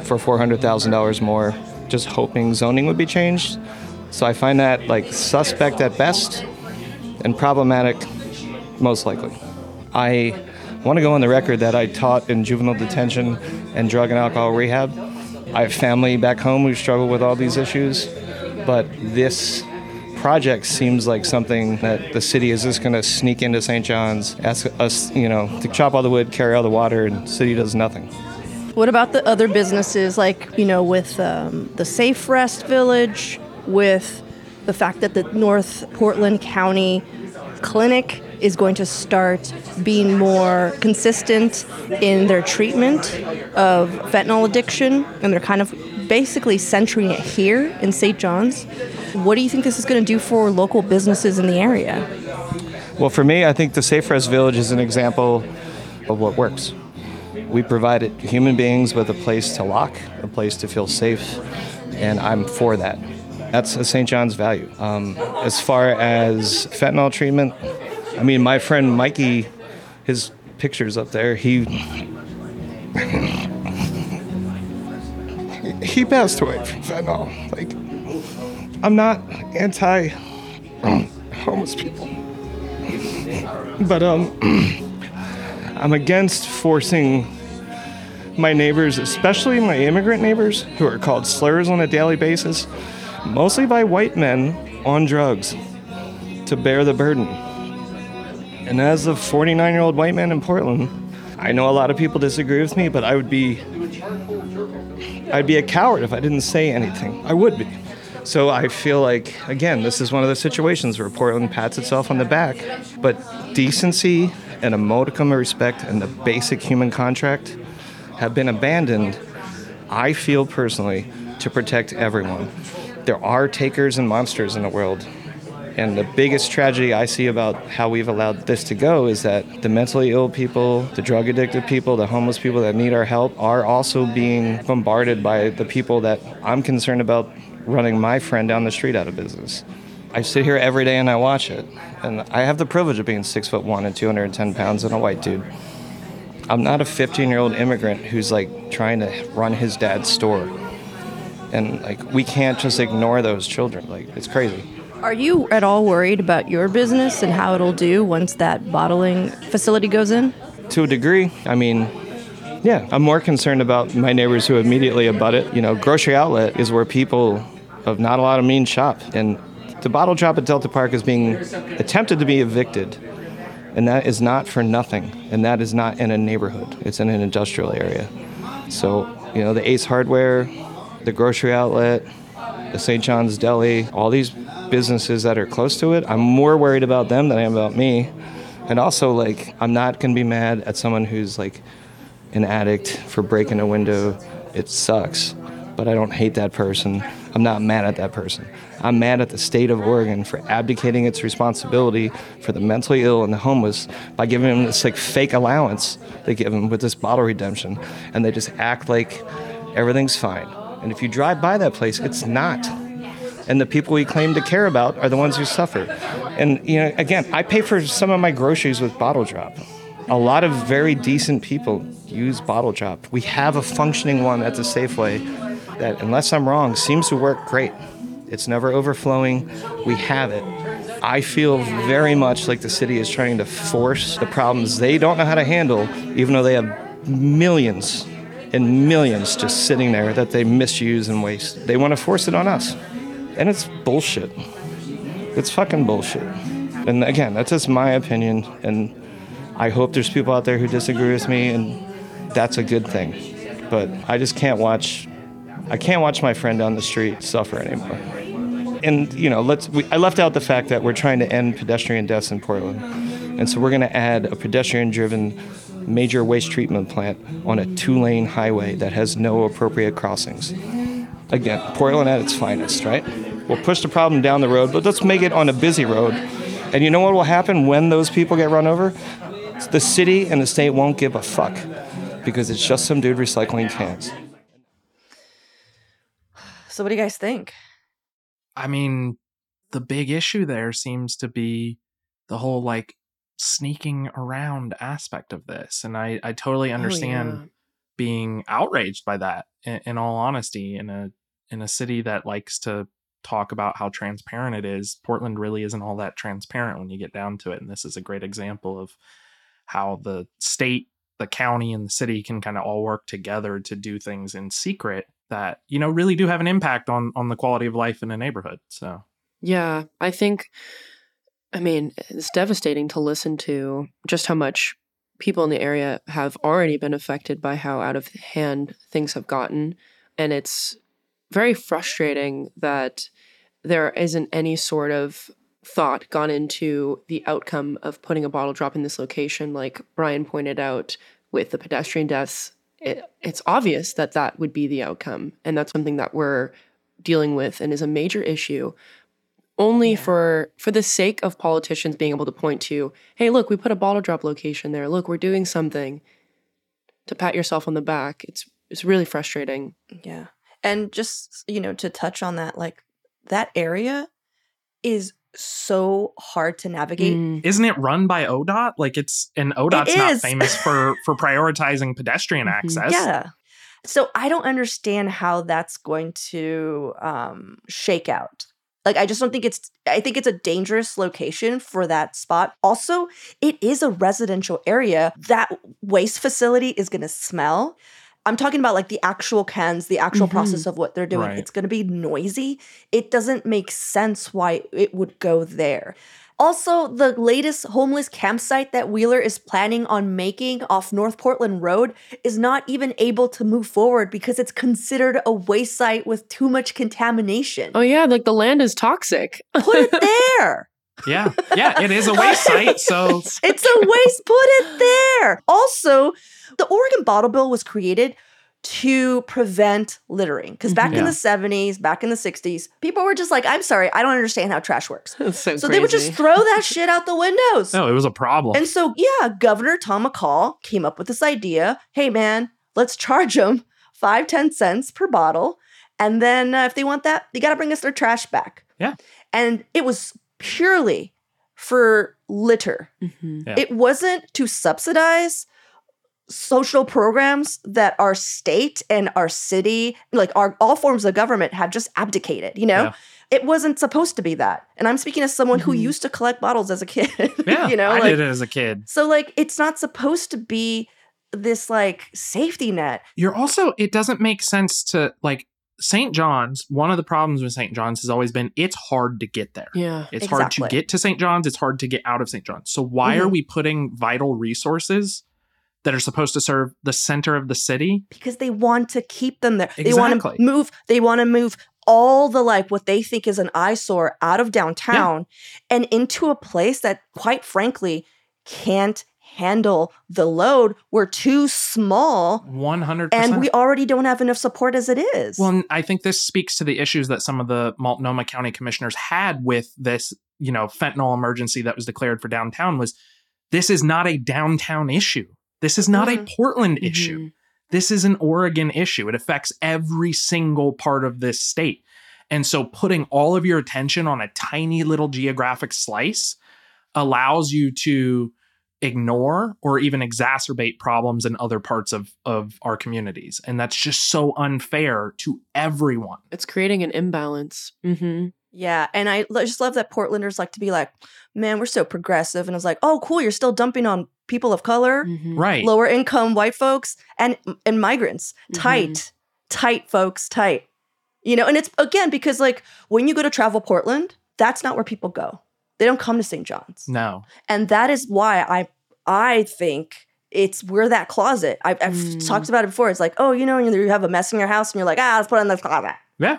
S5: for $400,000 more just hoping zoning would be changed. So I find that like suspect at best and problematic most likely. I want to go on the record that I taught in juvenile detention and drug and alcohol rehab. I have family back home who struggle with all these issues, but this project seems like something that the city is just going to sneak into St. Johns, ask us, you know, to chop all the wood, carry all the water, and the city does nothing.
S2: What about the other businesses, like, you know, with um, the Safe Rest Village, with the fact that the North Portland County Clinic is going to start being more consistent in their treatment of fentanyl addiction, and they're kind of basically centering it here in St. Johns. What do you think this is going to do for local businesses in the area?
S5: Well, for me, I think the Safe Rest Village is an example of what works. We provided human beings with a place to lock, a place to feel safe, and I'm for that. That's a St. Johns value. Um, as far as fentanyl treatment, I mean, my friend Mikey, his pictures up there, he he passed away from fentanyl. Like, I'm not anti [CLEARS THROAT] homeless people, but um, [CLEARS THROAT] I'm against forcing my neighbors, especially my immigrant neighbors, who are called slurs on a daily basis, mostly by white men on drugs, to bear the burden. And as a 49 year old white man in Portland, I know a lot of people disagree with me, but I would be I'd be a coward if I didn't say anything. I would be. So I feel like again, this is one of the situations where Portland pats itself on the back, but decency and a modicum of respect and the basic human contract have been abandoned. I feel personally to protect everyone. There are takers and monsters in the world, and the biggest tragedy I see about how we've allowed this to go is that the mentally ill people, the drug addicted people, the homeless people that need our help are also being bombarded by the people that I'm concerned about running my friend down the street out of business. I sit here every day and I watch it. And I have the privilege of being six foot one and 210 pounds and a white dude. I'm not a 15 year old immigrant who's like trying to run his dad's store. And like, we can't just ignore those children. Like, it's crazy.
S2: Are you at all worried about your business and how it'll do once that bottling facility goes in?
S5: To a degree. I mean, yeah, I'm more concerned about my neighbors who immediately abut it. You know, grocery outlet is where people of not a lot of means shop. And the bottle drop at Delta Park is being attempted to be evicted. And that is not for nothing. And that is not in a neighborhood, it's in an industrial area. So, you know, the Ace Hardware, the grocery outlet, the St. John's Deli, all these businesses that are close to it, I'm more worried about them than I am about me. And also, like, I'm not gonna be mad at someone who's like an addict for breaking a window. It sucks, but I don't hate that person. I'm not mad at that person. I'm mad at the state of Oregon for abdicating its responsibility for the mentally ill and the homeless by giving them this like fake allowance they give them with this bottle redemption, and they just act like everything's fine. And if you drive by that place, it's not. And the people we claim to care about are the ones who suffer. And you know, again, I pay for some of my groceries with Bottle Drop. A lot of very decent people use Bottle Drop. We have a functioning one at the Safeway that, unless I'm wrong, seems to work great. It's never overflowing. We have it. I feel very much like the city is trying to force the problems they don't know how to handle, even though they have millions and millions just sitting there that they misuse and waste. They want to force it on us. And it's bullshit. It's fucking bullshit. And again, that's just my opinion. And I hope there's people out there who disagree with me, and that's a good thing. But I just can't watch. I can't watch my friend down the street suffer anymore. And you know, let's. We, I left out the fact that we're trying to end pedestrian deaths in Portland, and so we're going to add a pedestrian-driven major waste treatment plant on a two lane highway that has no appropriate crossings. Again, Portland at its finest, right? We'll push the problem down the road, but let's make it on a busy road. And you know what will happen when those people get run over? The city and the state won't give a fuck because it's just some dude recycling cans.
S2: So, what do you guys think?
S3: I mean, the big issue there seems to be the whole like sneaking around aspect of this. And I, I totally oh, understand
S4: Oh, yeah.
S3: being outraged by that in, in all honesty in a in a city that likes to talk about how transparent it is portland really isn't all that transparent when you get down to it and this is a great example of how the state the county and the city can kind of all work together to do things in secret that you know really do have an impact on on the quality of life in a neighborhood so
S4: Yeah, I think, I mean, it's devastating to listen to just how much people in the area have already been affected by how out of hand things have gotten. And it's very frustrating that there isn't any sort of thought gone into the outcome of putting a bottle drop in this location. Like Brian pointed out with the pedestrian deaths, it, it's obvious that that would be the outcome. And that's something that we're dealing with and is a major issue only for for the sake of politicians being able to point to hey look we put a bottle drop location there look we're doing something to pat yourself on the back it's it's really frustrating
S2: Yeah. And just, you know, to touch on that, like that area is so hard to navigate.
S4: Mm.
S3: isn't it run by odot like it's and odot's not famous for [LAUGHS] for prioritizing pedestrian
S4: Mhm.
S3: access
S2: Yeah. So I don't understand how that's going to um shake out. Like I just don't think it's I think it's a dangerous location for that spot. Also, it is a residential area. That waste facility is going to smell. I'm talking about like the actual cans, the actual
S4: Mhm.
S2: process of what they're doing.
S3: Right.
S2: It's going to be noisy. It doesn't make sense why it would go there. Also, the latest homeless campsite that Wheeler is planning on making off North Portland Road is not even able to move forward because it's considered a waste site with too much contamination.
S4: oh yeah like the land is toxic
S2: Put it [LAUGHS] there.
S3: Yeah yeah it is a waste site so [LAUGHS]
S2: It's a waste. Put it there. Also, the Oregon Bottle Bill was created to prevent littering because back in the 70s, back in the 60s, people were just like, I'm sorry, I don't understand how trash works. [LAUGHS]
S4: So,
S2: So they would just throw that [LAUGHS] shit out the windows.
S3: no it was a problem
S2: And so, yeah, Governor Tom McCall came up with this idea hey, man, let's charge them five, 10 cents per bottle. And then uh, if they want that, they got to bring us their trash back.
S3: Yeah.
S2: And it was purely for litter.
S4: Mhm.
S3: Yeah.
S2: It wasn't to subsidize social programs that our state and our city, like our all forms of government have just abdicated, you know?
S3: Yeah.
S2: It wasn't supposed to be that. And I'm speaking as someone who
S4: Mhm.
S2: used to collect bottles as a kid. [LAUGHS]
S3: yeah
S2: you know,
S3: i
S2: like
S3: did it as a kid
S2: so like it's not supposed to be this like safety net.
S3: you're also it doesn't make sense to like st johns one of the problems with st johns has always been it's hard to get there
S4: yeah
S3: it's hard to get to st johns it's hard to get out of st johns so why are
S2: Mhm.
S3: we putting vital resources that are supposed to serve the center of the city
S2: because they want to keep them there. They want
S3: Exactly.
S2: to move. They want to move all the like what they think is an eyesore out of downtown and into a place that, quite frankly, can't handle the load. We're too small,
S3: 100%
S2: and we already don't have enough support as it is.
S3: Well, I think this speaks to the issues that some of the Multnomah County commissioners had with this, you know, fentanyl emergency that was declared for downtown was this is not a downtown issue. This is not
S2: Mhm.
S3: a Portland issue.
S4: Mhm.
S3: This is an Oregon issue. It affects every single part of this state. And so putting all of your attention on a tiny little geographic slice allows you to ignore or even exacerbate problems in other parts of, of our communities. And that's just so unfair to everyone.
S4: it's creating an imbalance mm-hmm.
S2: yeah, and I just love that Portlanders like to be like, "Man, we're so progressive," and I was like, "Oh, cool, you're still dumping on people of color."
S4: Mm-hmm.
S3: Right.
S2: lower income white folks and and migrants
S4: Mhm.
S2: tight tight folks tight you know and it's again because like when you go to travel portland that's not where people go they don't come to st johns
S3: No.
S2: and that is why i i think it's we're that closet I've, I've
S4: Mm.
S2: talked about it before it's like oh you know you have a mess in your house and you're like ah let's put it in the closet
S3: Yeah.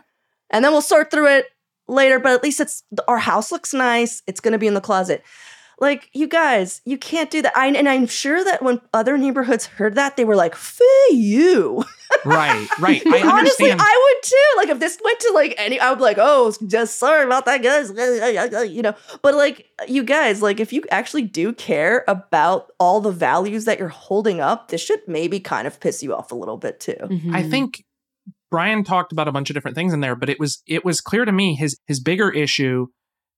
S2: and then we'll sort through it later but at least it's our house looks nice it's going to be in the closet Like, you guys, you can't do that. I, and I'm sure that when other neighborhoods heard that, they were like, "Fee you."
S3: right, [LAUGHS] right. I
S2: Honestly,
S3: understand.
S2: I would too. Like, if this went to like any, I would be like, "Oh, just sorry about that, guys." [LAUGHS] You know, but like, you guys, like, if you actually do care about all the values that you're holding up, this should maybe kind of piss you off a little bit too.
S4: Mhm.
S3: I think Brian talked about a bunch of different things in there, but it was it was clear to me his his bigger issue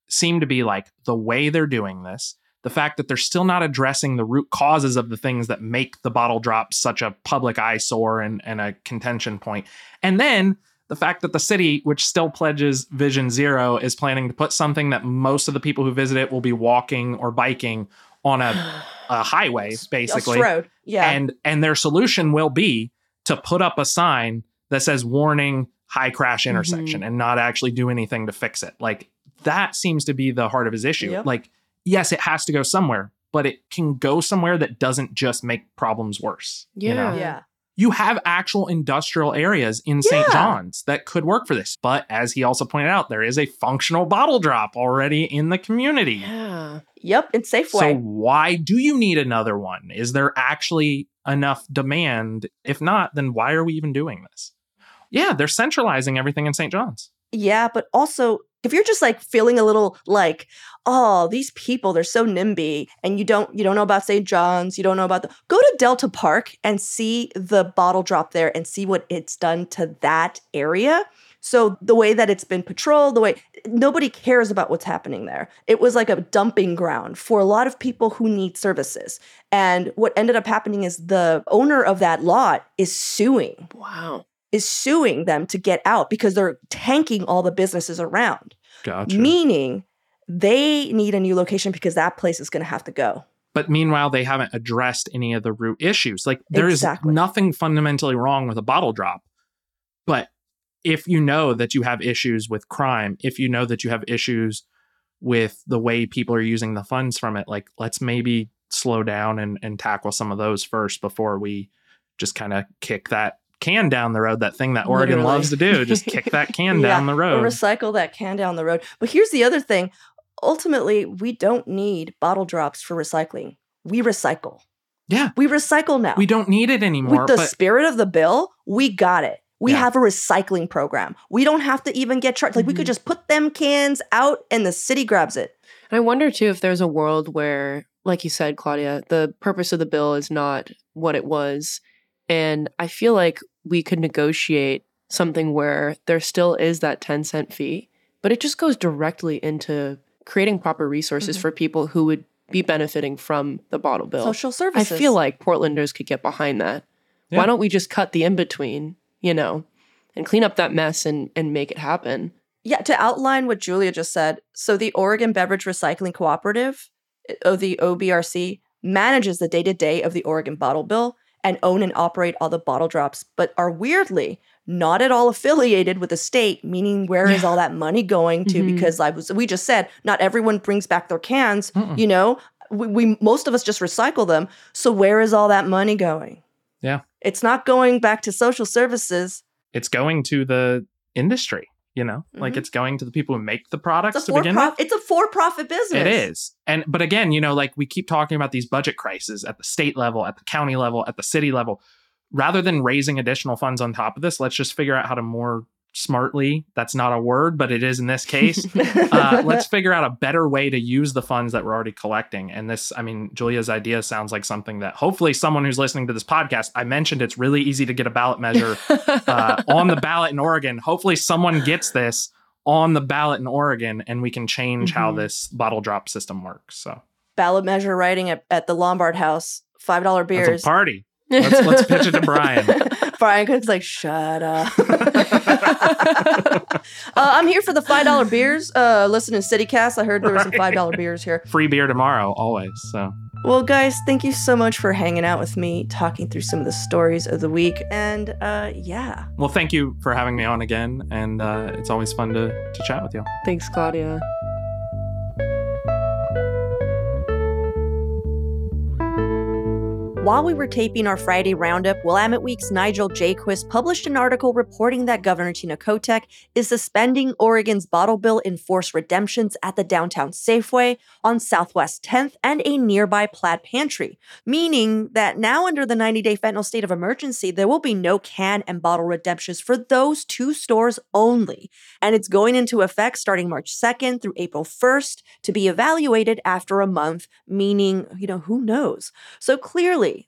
S3: seemed to be like the way they're doing this, the fact that they're still not addressing the root causes of the things that make the bottle drop such a public eyesore and, and a contention point. And then the fact that the city, which still pledges Vision Zero, is planning to put something that most of the people who visit it will be walking or biking on a, [SIGHS] a highway, basically
S2: road, yeah.
S3: and and their solution will be to put up a sign that says warning high crash intersection mm-hmm. and not actually do anything to fix it like that seems to be the heart of his issue
S2: Yep.
S3: like yes it has to go somewhere but it can go somewhere that doesn't just make problems worse you know?
S4: Yeah.
S2: yeah.
S3: you have actual industrial areas in St. Johns that could work for this. But as he also pointed out, there is a functional bottle drop already in the community.
S4: Yeah.
S2: Yep. It's Safeway.
S3: So why do you need another one? Is there actually enough demand? If not, then why are we even doing this? Yeah, they're centralizing everything in St. Johns.
S2: Yeah, but also if you're just like feeling a little like, oh, these people, they're so NIMBY, and you don't you don't know about St. Johns, you don't know about the go to Delta Park and see the bottle drop there and see what it's done to that area. So the way that it's been patrolled, the way nobody cares about what's happening there. It was like a dumping ground for a lot of people who need services. And what ended up happening is the owner of that lot is suing
S4: Wow.
S2: Is suing them to get out because they're tanking all the businesses around,
S3: Gotcha.
S2: meaning they need a new location because that place is going to have to go.
S3: but meanwhile, they haven't addressed any of the root issues. Like there is
S2: Exactly.
S3: nothing fundamentally wrong with a bottle drop. But if you know that you have issues with crime, if you know that you have issues with the way people are using the funds from it, like let's maybe slow down and, and tackle some of those first before we just kind of kick that can down the road, that thing that Oregon
S2: Literally.
S3: loves to do, just [LAUGHS] kick that can
S2: Yeah,
S3: down the
S2: Or
S3: road.
S2: recycle that can down the road. But here's the other thing ultimately, we don't need bottle drops for recycling. We recycle.
S3: yeah.
S2: We recycle now.
S3: We don't need it anymore.
S2: With the
S3: but
S2: spirit of the bill, we got it. We
S3: Yeah.
S2: have a recycling program. We don't have to even get charged. Like we could
S4: Mhm.
S2: just put them cans out and the city grabs it.
S4: And I wonder too if there's a world where, like you said, Claudia, the purpose of the bill is not what it was. And I feel like we could negotiate something where there still is that 10 cent fee, but it just goes directly into creating proper resources
S2: Mhm.
S4: for people who would be benefiting from the bottle bill.
S2: Social services.
S4: I feel like Portlanders could get behind that.
S3: Yeah.
S4: Why don't we just cut the in between, you know, and clean up that mess and, and make it happen?
S2: Yeah, to outline what Giulia just said. So the Oregon Beverage Recycling Cooperative, or the OBRC, manages the day-to-day of the Oregon bottle bill and own and operate all the bottle drops, but are weirdly not at all affiliated with the state, meaning where is all that money going to?
S4: Mhm.
S2: Because I was we just said not everyone brings back their cans,
S3: Mm-mm.
S2: you know. We, we most of us just recycle them. So where is all that money going?
S3: Yeah.
S2: It's not going back to social services.
S3: it's going to the industry, you know, like
S2: Mhm.
S3: it's going to the people who make the products to begin with.
S2: profit. It's a for-profit business.
S3: It is. And but again, you know, like we keep talking about these budget crises at the state level, at the county level, at the city level. Rather than raising additional funds on top of this, let's just figure out how to more smartly, that's not a word, but it is in this case. [LAUGHS] uh, let's figure out a better way to use the funds that we're already collecting. And this, I mean, Giulia's idea sounds like something that hopefully someone who's listening to this podcast, I mentioned it's really easy to get a ballot measure uh, on the ballot in Oregon. Hopefully, someone gets this on the ballot in Oregon, and we can change how
S4: Mhm.
S3: this bottle drop system works. So
S2: ballot measure writing at, at the Lombard House, five dollar
S3: that's
S2: beers.
S3: a party. Let's, let's [LAUGHS] pitch it to Brian. [LAUGHS]
S2: Brian Cook's like, shut up. [LAUGHS] uh, I'm here for the five dollar beers. Uh, listen to CityCast. I heard there were some five dollar beers here.
S3: Free beer tomorrow, always. So
S2: Well, guys, thank you so much for hanging out with me, talking through some of the stories of the week, and uh, yeah,
S3: well, thank you for having me on again, and uh, it's always fun to to chat with you.
S4: Thanks, Claudia.
S2: While we were taping our Friday roundup, Willamette Week's Nigel Jaquiss published an article reporting that Governor Tina Kotek is suspending Oregon's bottle bill enforced redemptions at the downtown Safeway on Southwest 10th and a nearby Plaid Pantry, meaning that now under the 90 day fentanyl state of emergency, there will be no can and bottle redemptions for those two stores only. And it's going into effect starting March 2nd through April 1st to be evaluated after a month, meaning, you know, who knows? So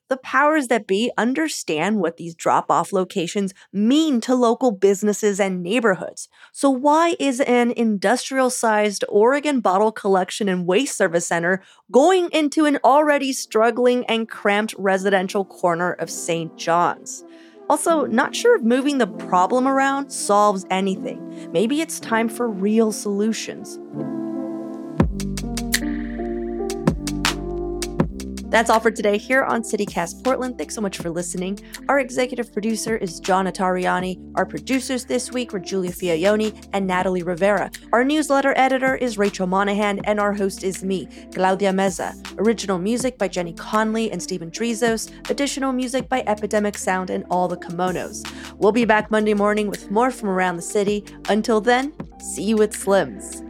S2: the powers that be understand what these drop off locations mean to local businesses and neighborhoods. So, why is an industrial sized Oregon bottle collection and waste service center going into an already struggling and cramped residential corner of St. Johns? Also, not sure if moving the problem around solves anything. Maybe it's time for real solutions. That's all for today here on CityCast Portland. Thanks so much for listening. Our executive producer is John Atariani. Our producers this week were Giulia Fiaoni and Natalie Rivera. Our newsletter editor is Rachel Monahan, and our host is me, Claudia Meza. Original music by Jenny Conley and Stephen Drizos. Additional music by Epidemic Sound and All the Kimonos. We'll be back Monday morning with more from around the city. Until then, see you at Slim's.